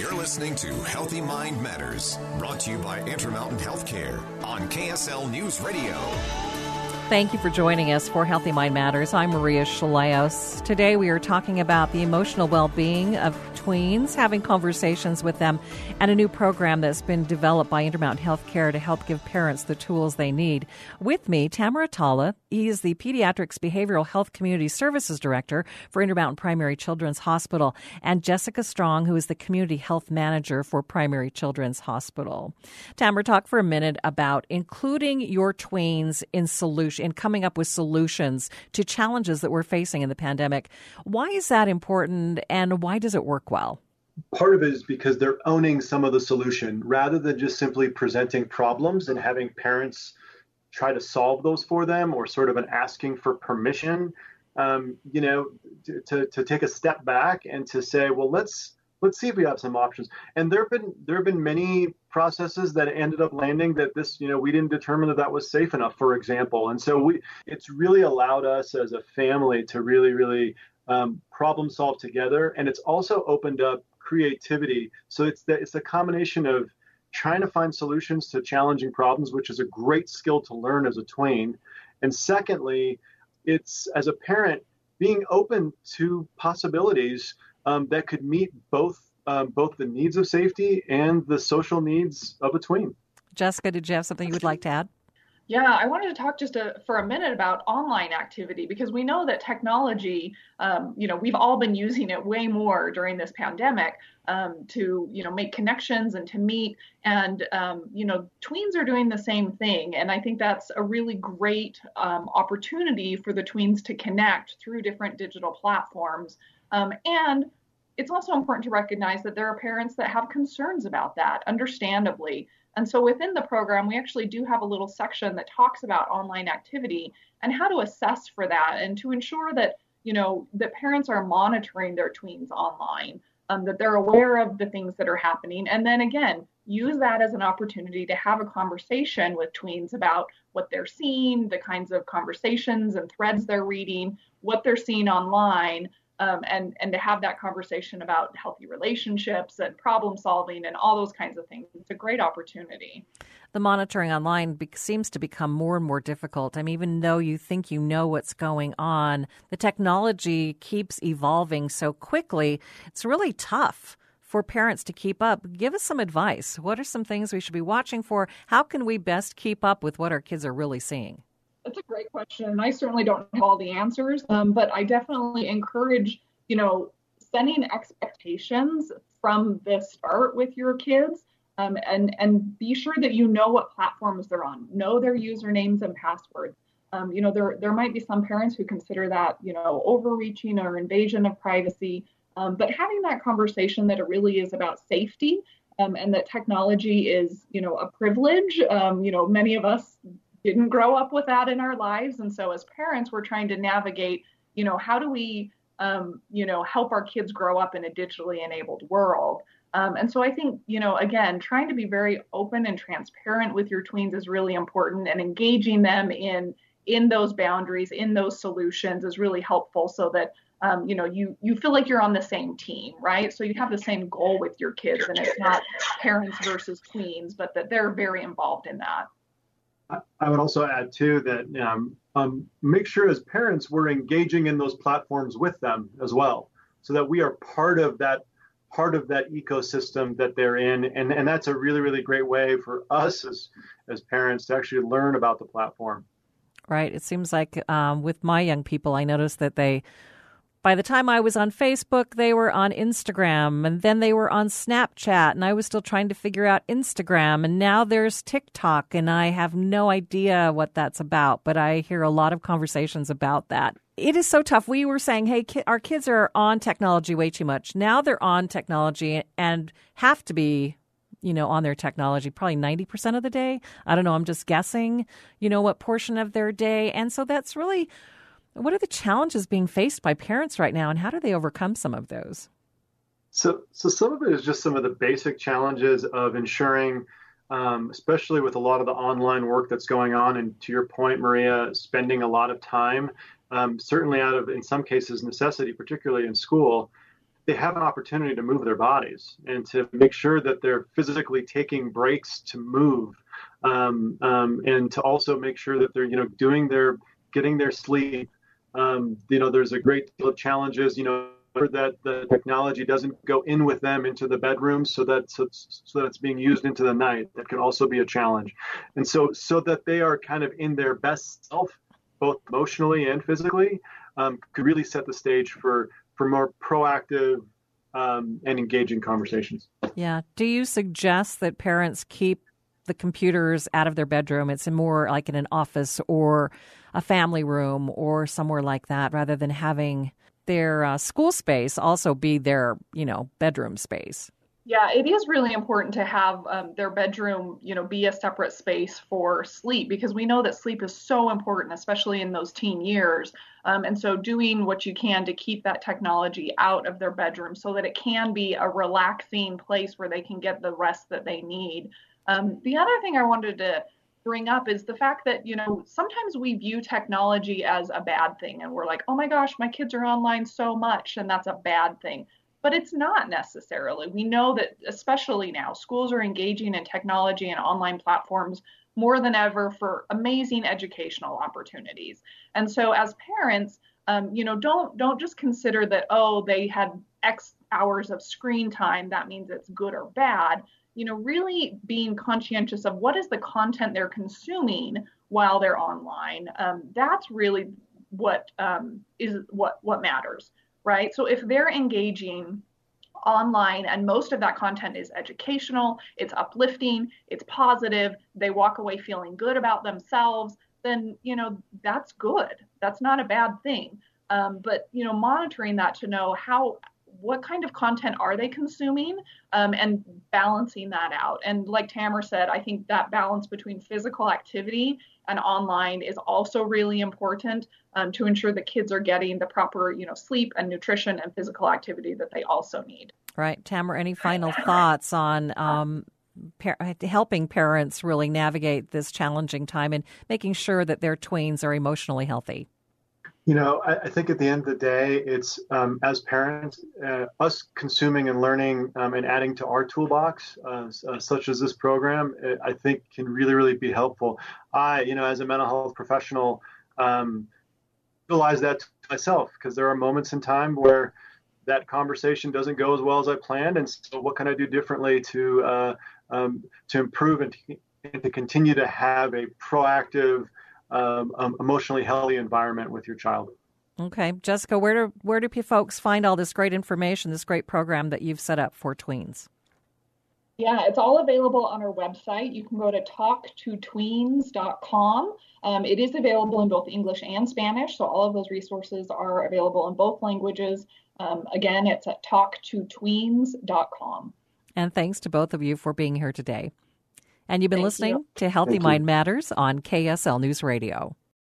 You're listening to Healthy Mind Matters, brought to you by Intermountain Healthcare on KSL News Radio. Thank you for joining us for Healthy Mind Matters. I'm Maria Shilaos. Today we are talking about the emotional well being of tweens, having conversations with them, and a new program that's been developed by Intermountain Healthcare to help give parents the tools they need. With me, Tammer Attalla. He is the Pediatrics Behavioral Health Community Services Director for Intermountain Primary Children's Hospital, and Jessica Strong, who is the Community Health Manager for Primary Children's Hospital. Tammer, talk for a minute about including your tweens in in coming up with solutions to challenges that we're facing in the pandemic. Why is that important, and why does it work well? Part of it is because they're owning some of the solution rather than just simply presenting problems and having parents try to solve those for them or sort of an asking for permission. Um, you know, to, to take a step back and to say, well, let's let's see if we have some options. And there have been there have been many processes that ended up landing that this you know we didn't determine that that was safe enough, for example. And so we it's really allowed us as a family to really really um, problem solve together, and it's also opened up creativity. So it's the, it's a combination of trying to find solutions to challenging problems, which is a great skill to learn as a tween. And secondly, it's as a parent being open to possibilities um, that could meet both um, both the needs of safety and the social needs of a tween. Jessica, did you have something you would like to add? Yeah, I wanted to talk just a, for a minute about online activity because we know that technology, um, you know, we've all been using it way more during this pandemic um, to, you know, make connections and to meet. And, um, you know, tweens are doing the same thing. And I think that's a really great um, opportunity for the tweens to connect through different digital platforms. Um, and it's also important to recognize that there are parents that have concerns about that, understandably. And so within the program, we actually do have a little section that talks about online activity and how to assess for that and to ensure that, you know, that parents are monitoring their tweens online, um, that they're aware of the things that are happening. And then again, use that as an opportunity to have a conversation with tweens about what they're seeing, the kinds of conversations and threads they're reading, what they're seeing online, um, and and to have that conversation about healthy relationships and problem solving and all those kinds of things. It's a great opportunity. The monitoring online be- seems to become more and more difficult. I mean, even though you think you know what's going on, the technology keeps evolving so quickly. It's really tough for parents to keep up. Give us some advice. What are some things we should be watching for? How can we best keep up with what our kids are really seeing? That's a great question. And I certainly don't have all the answers, um, but I definitely encourage, you know, setting expectations from the start with your kids um, and, and be sure that you know what platforms they're on, know their usernames and passwords. Um, you know, there, there might be some parents who consider that, you know, overreaching or invasion of privacy. Um, but having that conversation that it really is about safety um, and that technology is, you know, a privilege. Um, you know, many of us didn't grow up with that in our lives. And so as parents we're trying to navigate you know how do we um, you know help our kids grow up in a digitally enabled world? Um, and so i think you know again trying to be very open and transparent with your tweens is really important and engaging them in in those boundaries in those solutions is really helpful so that um, you know you you feel like you're on the same team right? So you have the same goal with your kids and it's not parents versus tweens but that they're very involved in that I would also add too that um, um, make sure as parents we're engaging in those platforms with them as well, so that we are part of that part of that ecosystem that they're in, and and that's a really really great way for us as as parents to actually learn about the platform. Right. It seems like um, with my young people, I noticed that they by the time I was on Facebook, they were on Instagram and then they were on Snapchat and I was still trying to figure out Instagram and now there's TikTok and I have no idea what that's about, but I hear a lot of conversations about that. It is so tough. We were saying, hey, ki- our kids are on technology way too much. Now they're on technology and have to be you know, on their technology probably 90% of the day. I don't know, I'm just guessing, you know, what portion of their day. And so that's really what are the challenges being faced by parents right now, and how do they overcome some of those? So, so some of it is just some of the basic challenges of ensuring, um, especially with a lot of the online work that's going on, and to your point, Maria, spending a lot of time, um, certainly out of, in some cases, necessity, particularly in school. they have an opportunity to move their bodies and to make sure that they're physically taking breaks to move um, um, and to also make sure that they're you know doing their getting their sleep um, you know there's a great deal of challenges you know that the technology doesn't go in with them into the bedroom so that so, so that it's being used into the night. That can also be a challenge. And so so that they are kind of in their best self both emotionally and physically um, could really set the stage for for more proactive um, and engaging conversations. Yeah. Do you suggest that parents keep the computers out of their bedroom it's more like in an office or a family room or somewhere like that rather than having their uh, school space also be their, you know, bedroom space. Yeah, it is really important to have um, their bedroom, you know, be a separate space for sleep because we know that sleep is so important, especially in those teen years. Um, and so, doing what you can to keep that technology out of their bedroom so that it can be a relaxing place where they can get the rest that they need. Um, the other thing I wanted to bring up is the fact that you know sometimes we view technology as a bad thing and we're like oh my gosh my kids are online so much and that's a bad thing but it's not necessarily. We know that especially now schools are engaging in technology and online platforms more than ever for amazing educational opportunities. And so as parents um, you know don't don't just consider that oh they had x hours of screen time that means it's good or bad. You know, really being conscientious of what is the content they're consuming while they're online. Um, that's really what um, is what what matters, right? So if they're engaging online and most of that content is educational, it's uplifting, it's positive, they walk away feeling good about themselves, then you know that's good. That's not a bad thing. Um, but you know, monitoring that to know how what kind of content are they consuming um, and balancing that out. And like Tammer said i think that balance between physical activity and online is also really important um, to ensure the kids are getting the proper you know sleep and nutrition and physical activity that they also need. Right. Tammer any final thoughts on um, par- helping parents really navigate this challenging time and making sure that their tweens are emotionally healthy you know, I, I, think at the end of the day, it's um, as parents, uh, us consuming and learning um, and adding to our toolbox, uh, uh, such as this program, uh, I think can really, really be helpful. I, you know, as a mental health professional, um, realize that myself because there are moments in time where that conversation doesn't go as well as I planned, and so what can I do differently to uh, um, to improve and to, and to continue to have a proactive um, emotionally healthy environment with your child. Okay, Jessica, where do where do you folks find all this great information, this great program that you've set up for tweens? Yeah, it's all available on our website. You can go to talktotweens.com. Um, it is available in both English and Spanish, so all of those resources are available in both languages. Um, again, it's at talktotweens.com. And thanks to both of you for being here today. And you've been Thank listening you. to Healthy Thank Mind you. Matters on KSL News Radio.